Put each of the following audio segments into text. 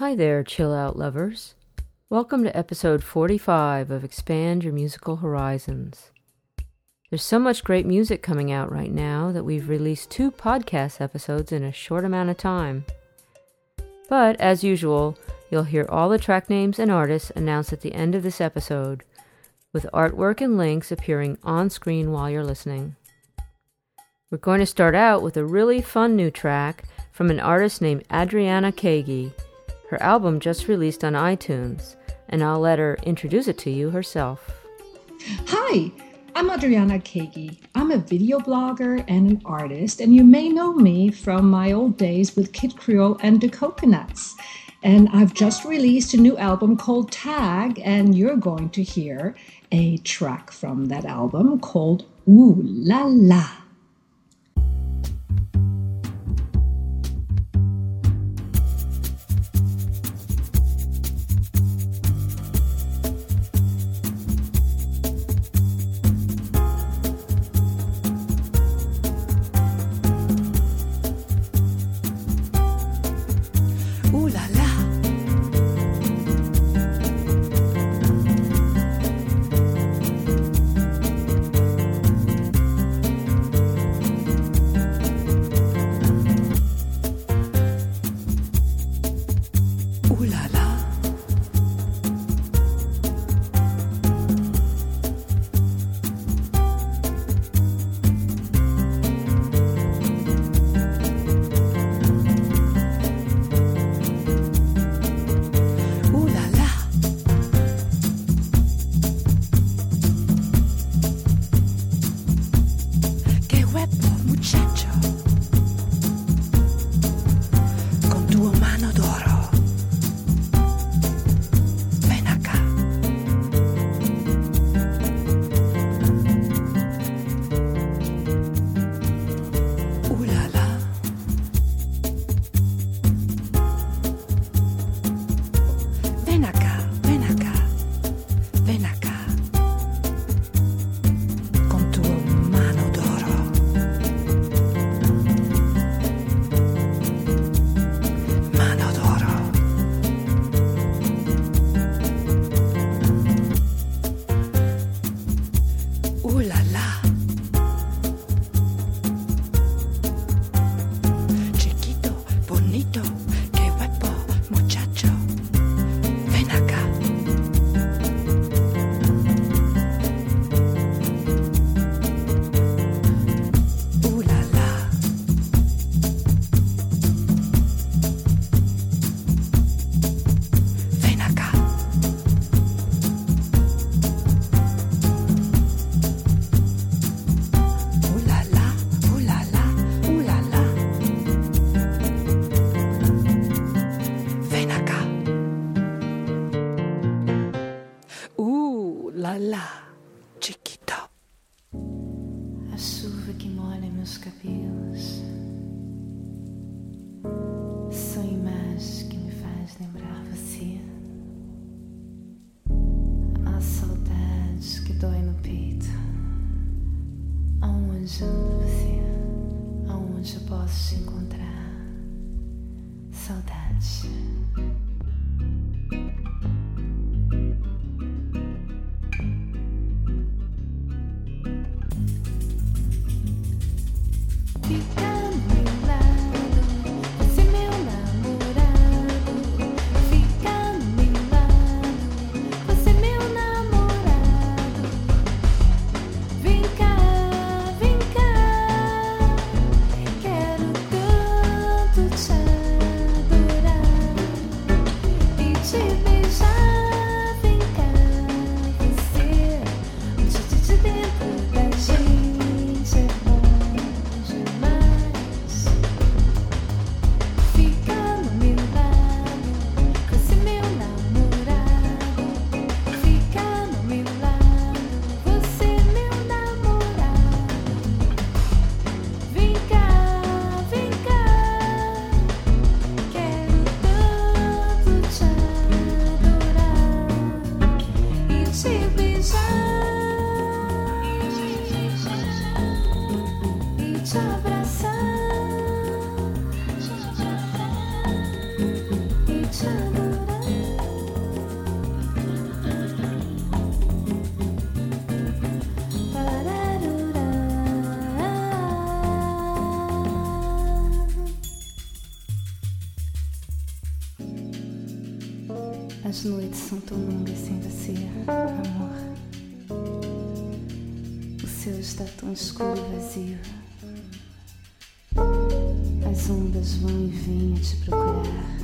Hi there, chill out lovers. Welcome to episode 45 of Expand Your Musical Horizons. There's so much great music coming out right now that we've released two podcast episodes in a short amount of time. But, as usual, you'll hear all the track names and artists announced at the end of this episode, with artwork and links appearing on screen while you're listening. We're going to start out with a really fun new track from an artist named Adriana Kaegi her album just released on iTunes, and I'll let her introduce it to you herself. Hi, I'm Adriana Kaegi. I'm a video blogger and an artist, and you may know me from my old days with Kid Creole and the Coconuts. And I've just released a new album called Tag, and you're going to hear a track from that album called Ooh La La. Você, amor. O céu está tão escuro e vazio. As ondas vão e vêm a te procurar.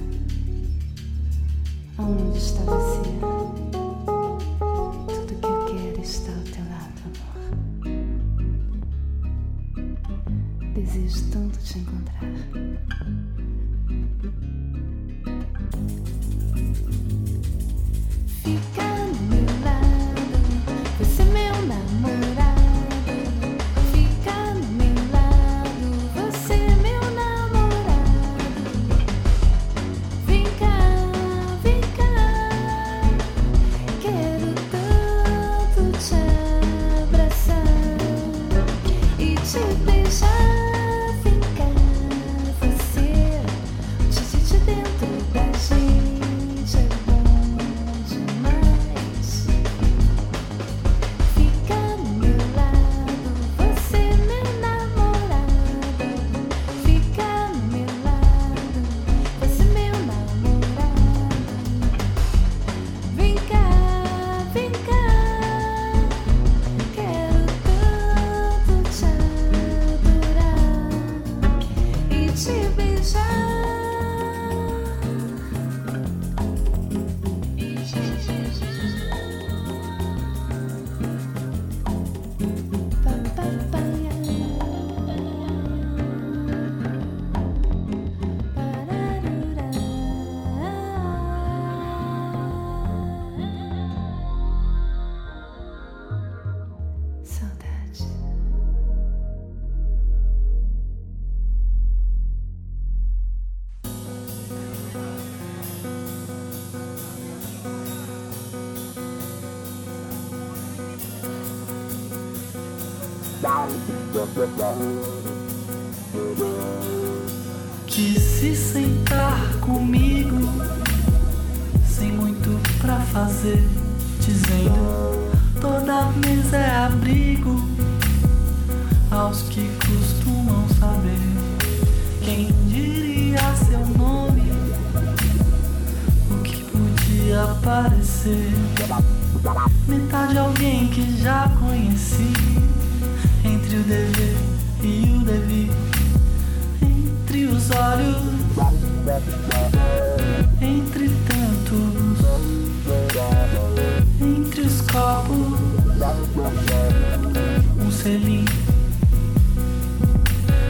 Um selim,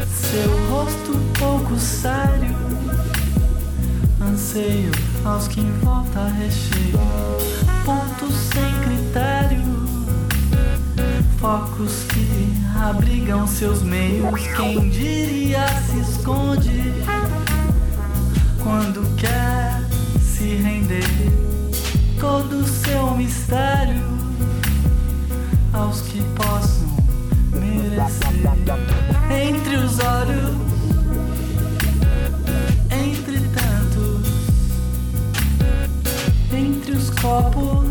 seu rosto pouco sério, anseio aos que em volta recheio, pontos sem critério. Focos que abrigam seus meios. Quem diria se esconde? Quando quer se render todo seu mistério aos que possam merecer entre os olhos. Entre tantos, entre os copos,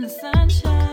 the sunshine,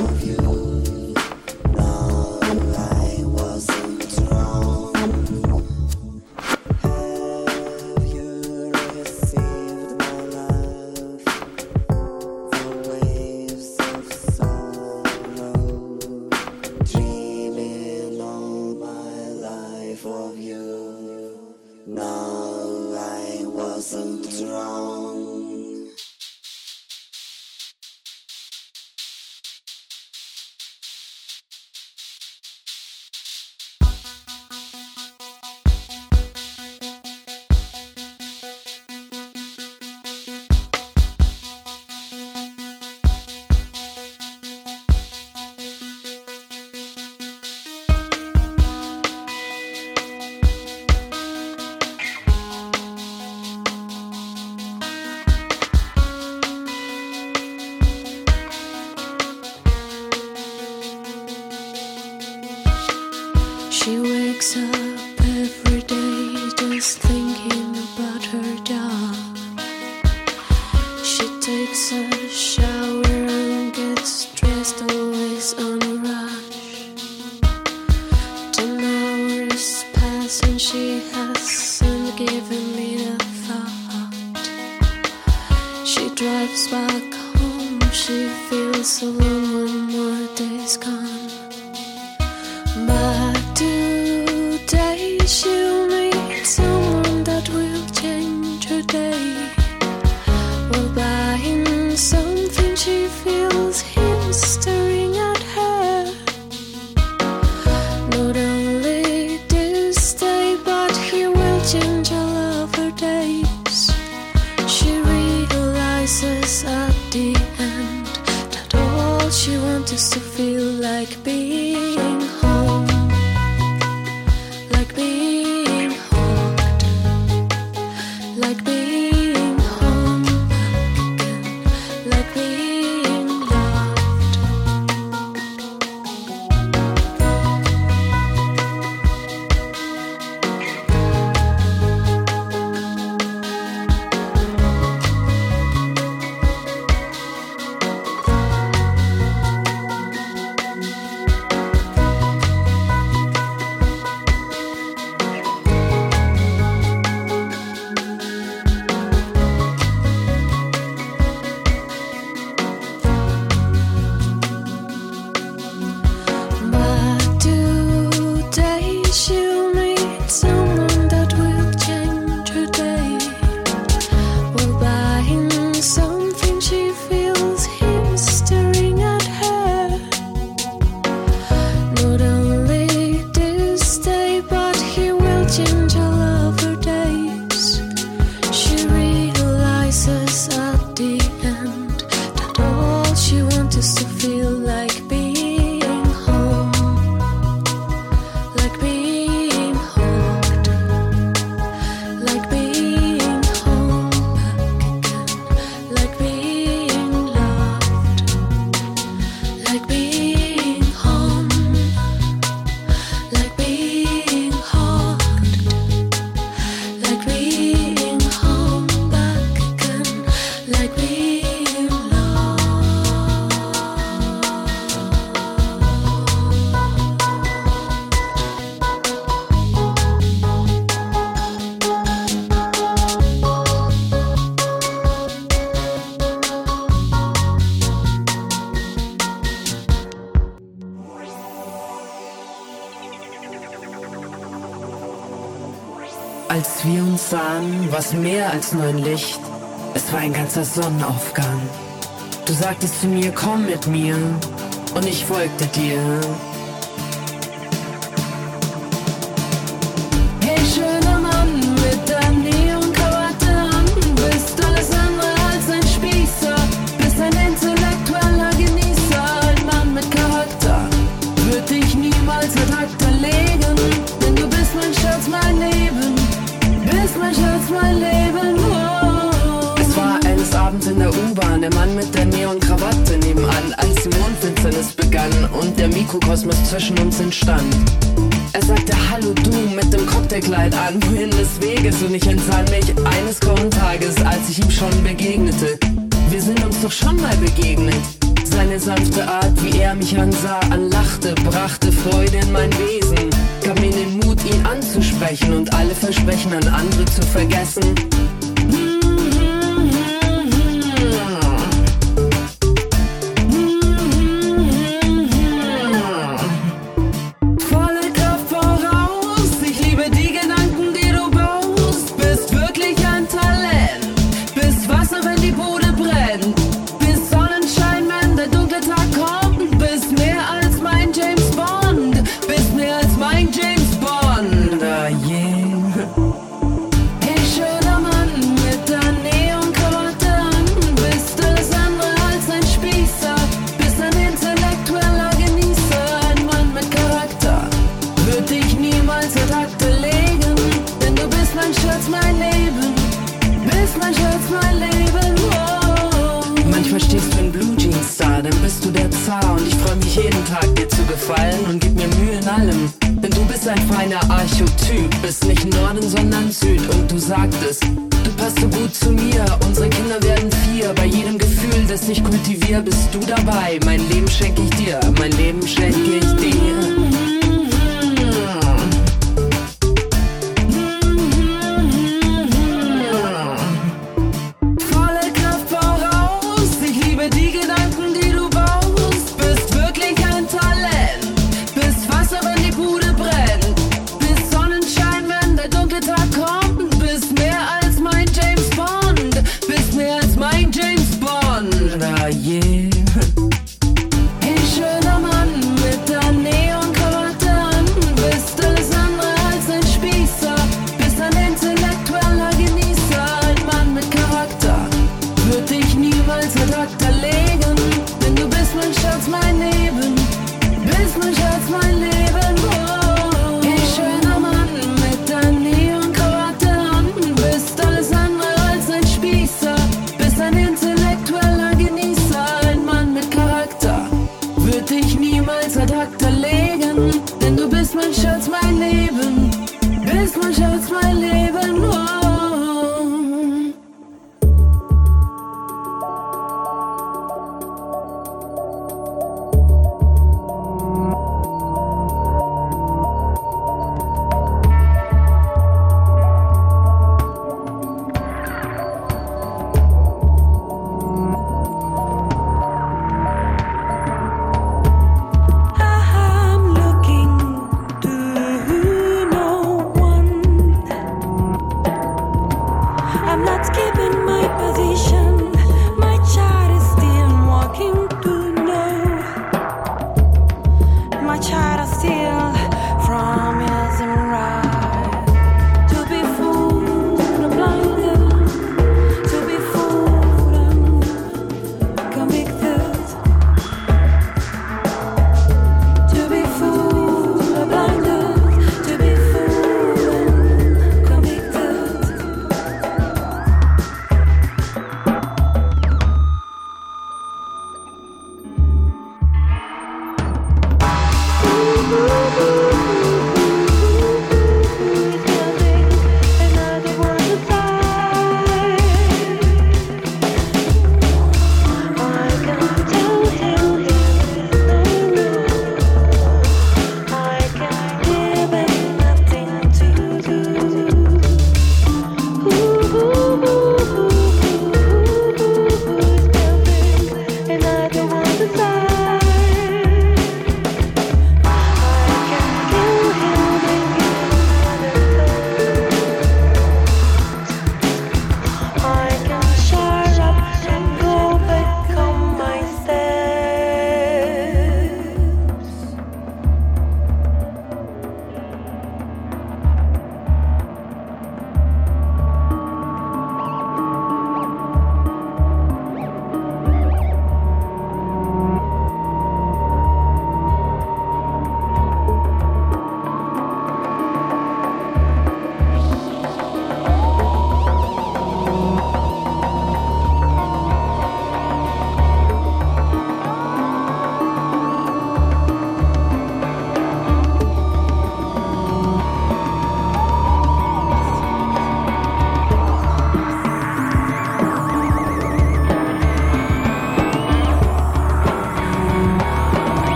love you. just to feel like als nur ein Licht. Es war ein ganzer Sonnenaufgang. Du sagtest zu mir, komm mit mir. Und ich folgte dir. Mit dem Cocktailkleid an, wohin des Weges und ich entsann mich eines kommenden als ich ihm schon begegnete. Wir sind uns doch schon mal begegnet. Seine sanfte Art, wie er mich ansah, anlachte, brachte Freude in mein Wesen. Gab mir den Mut, ihn anzusprechen und alle Versprechen an andere zu vergessen.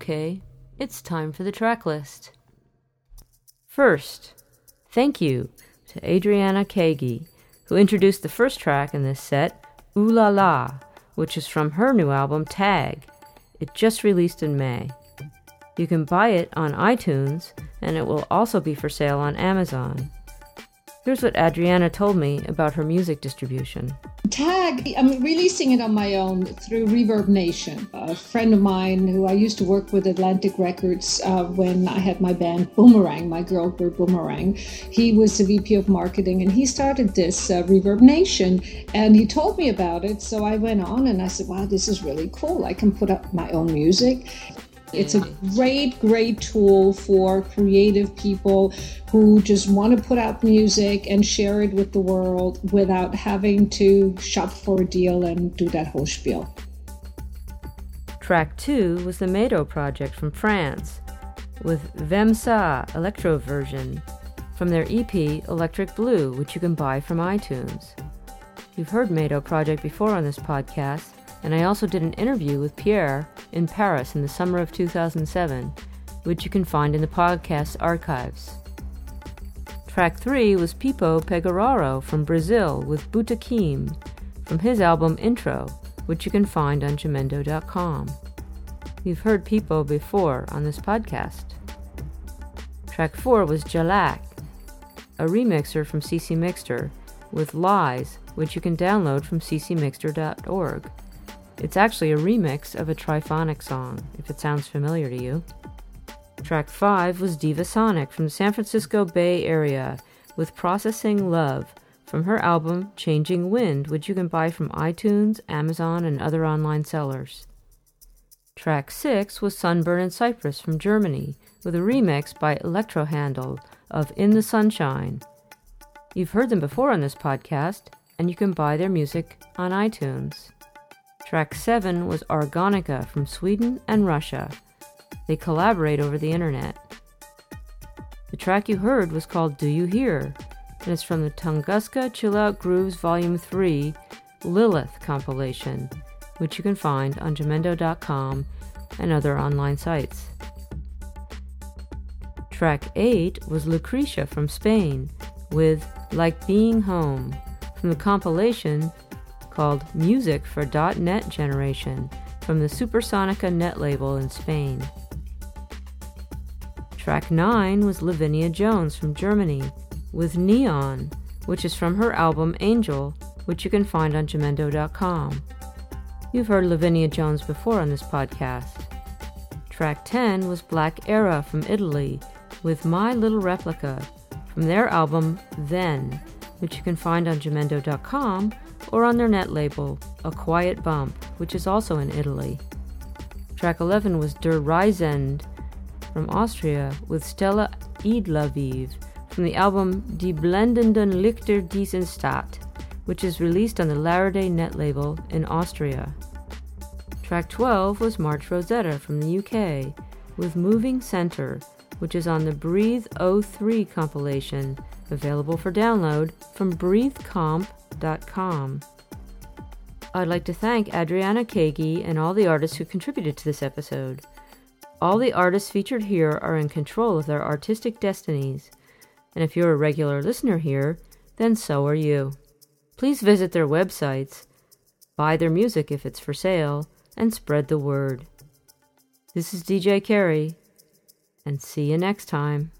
Okay, it's time for the track list. First, thank you to Adriana Kaegi, who introduced the first track in this set, Ooh La La, which is from her new album Tag. It just released in May. You can buy it on iTunes, and it will also be for sale on Amazon. Here's what Adriana told me about her music distribution. Tag, I'm releasing it on my own through Reverb Nation. A friend of mine who I used to work with Atlantic Records uh, when I had my band Boomerang, my girl group Boomerang. He was the VP of marketing and he started this uh, Reverb Nation and he told me about it. So I went on and I said, wow, this is really cool. I can put up my own music. It's a great, great tool for creative people who just want to put out music and share it with the world without having to shop for a deal and do that whole spiel. Track 2 was the Maïdo project from France, with Vemsa electro version from their EP Electric Blue, which you can buy from iTunes. You've heard Maïdo project before on this podcast, and I also did an interview with Pierre in Paris in the summer of 2007, which you can find in the podcast archives. Track 3 was Pipo Pegoraro from Brazil with Butaquim from his album Intro, which you can find on Jamendo.com. You've heard Pipo before on this podcast. Track 4 was Jalak, a remixer from CC Mixter, with Lies, which you can download from ccmixter.org. It's actually a remix of a triphonic song, if it sounds familiar to you. Track 5 was Divasonic from the San Francisco Bay Area with Processing Love from her album Changing Wind, which you can buy from iTunes, Amazon, and other online sellers. Track 6 was Sunburn in Cyprus from Germany with a remix by Electro Handle of In the Sunshine. You've heard them before on this podcast, and you can buy their music on iTunes. Track 7 was Argonika from Sweden and Russia. They collaborate over the internet. The track you heard was called Do You Hear? and it's from the Tunguska Chill Out Grooves Volume 3 Lilith compilation, which you can find on Jamendo.com and other online sites. Track 8 was Lucrecia from Spain with Like Being Home from the compilation called Music for .NET Generation from the Supersonica net label in Spain. Track 9 was Lavinia Jones from Germany with Neon, which is from her album Angel, which you can find on Jamendo.com. You've heard Lavinia Jones before on this podcast. Track 10 was Black Era from Italy with My Little Replica from their album Then, which you can find on Jamendo.com or on their net label A Quiet Bump, which is also in Italy. Track 11 was Der Reisende from Austria with Stella Idlaviv from the album Die Blendenden Lichter dieser Stadt, which is released on the Laraday net label in Austria. Track 12 was March Rosetta from the UK with Moving Center, which is on the Breathe 03 compilation, available for download from breathecomp.com. I'd like to thank Adriana Kaegi and all the artists who contributed to this episode. All the artists featured here are in control of their artistic destinies, and if you're a regular listener here, then so are you. Please visit their websites, buy their music if it's for sale, and spread the word. This is DJ Carey, and see you next time.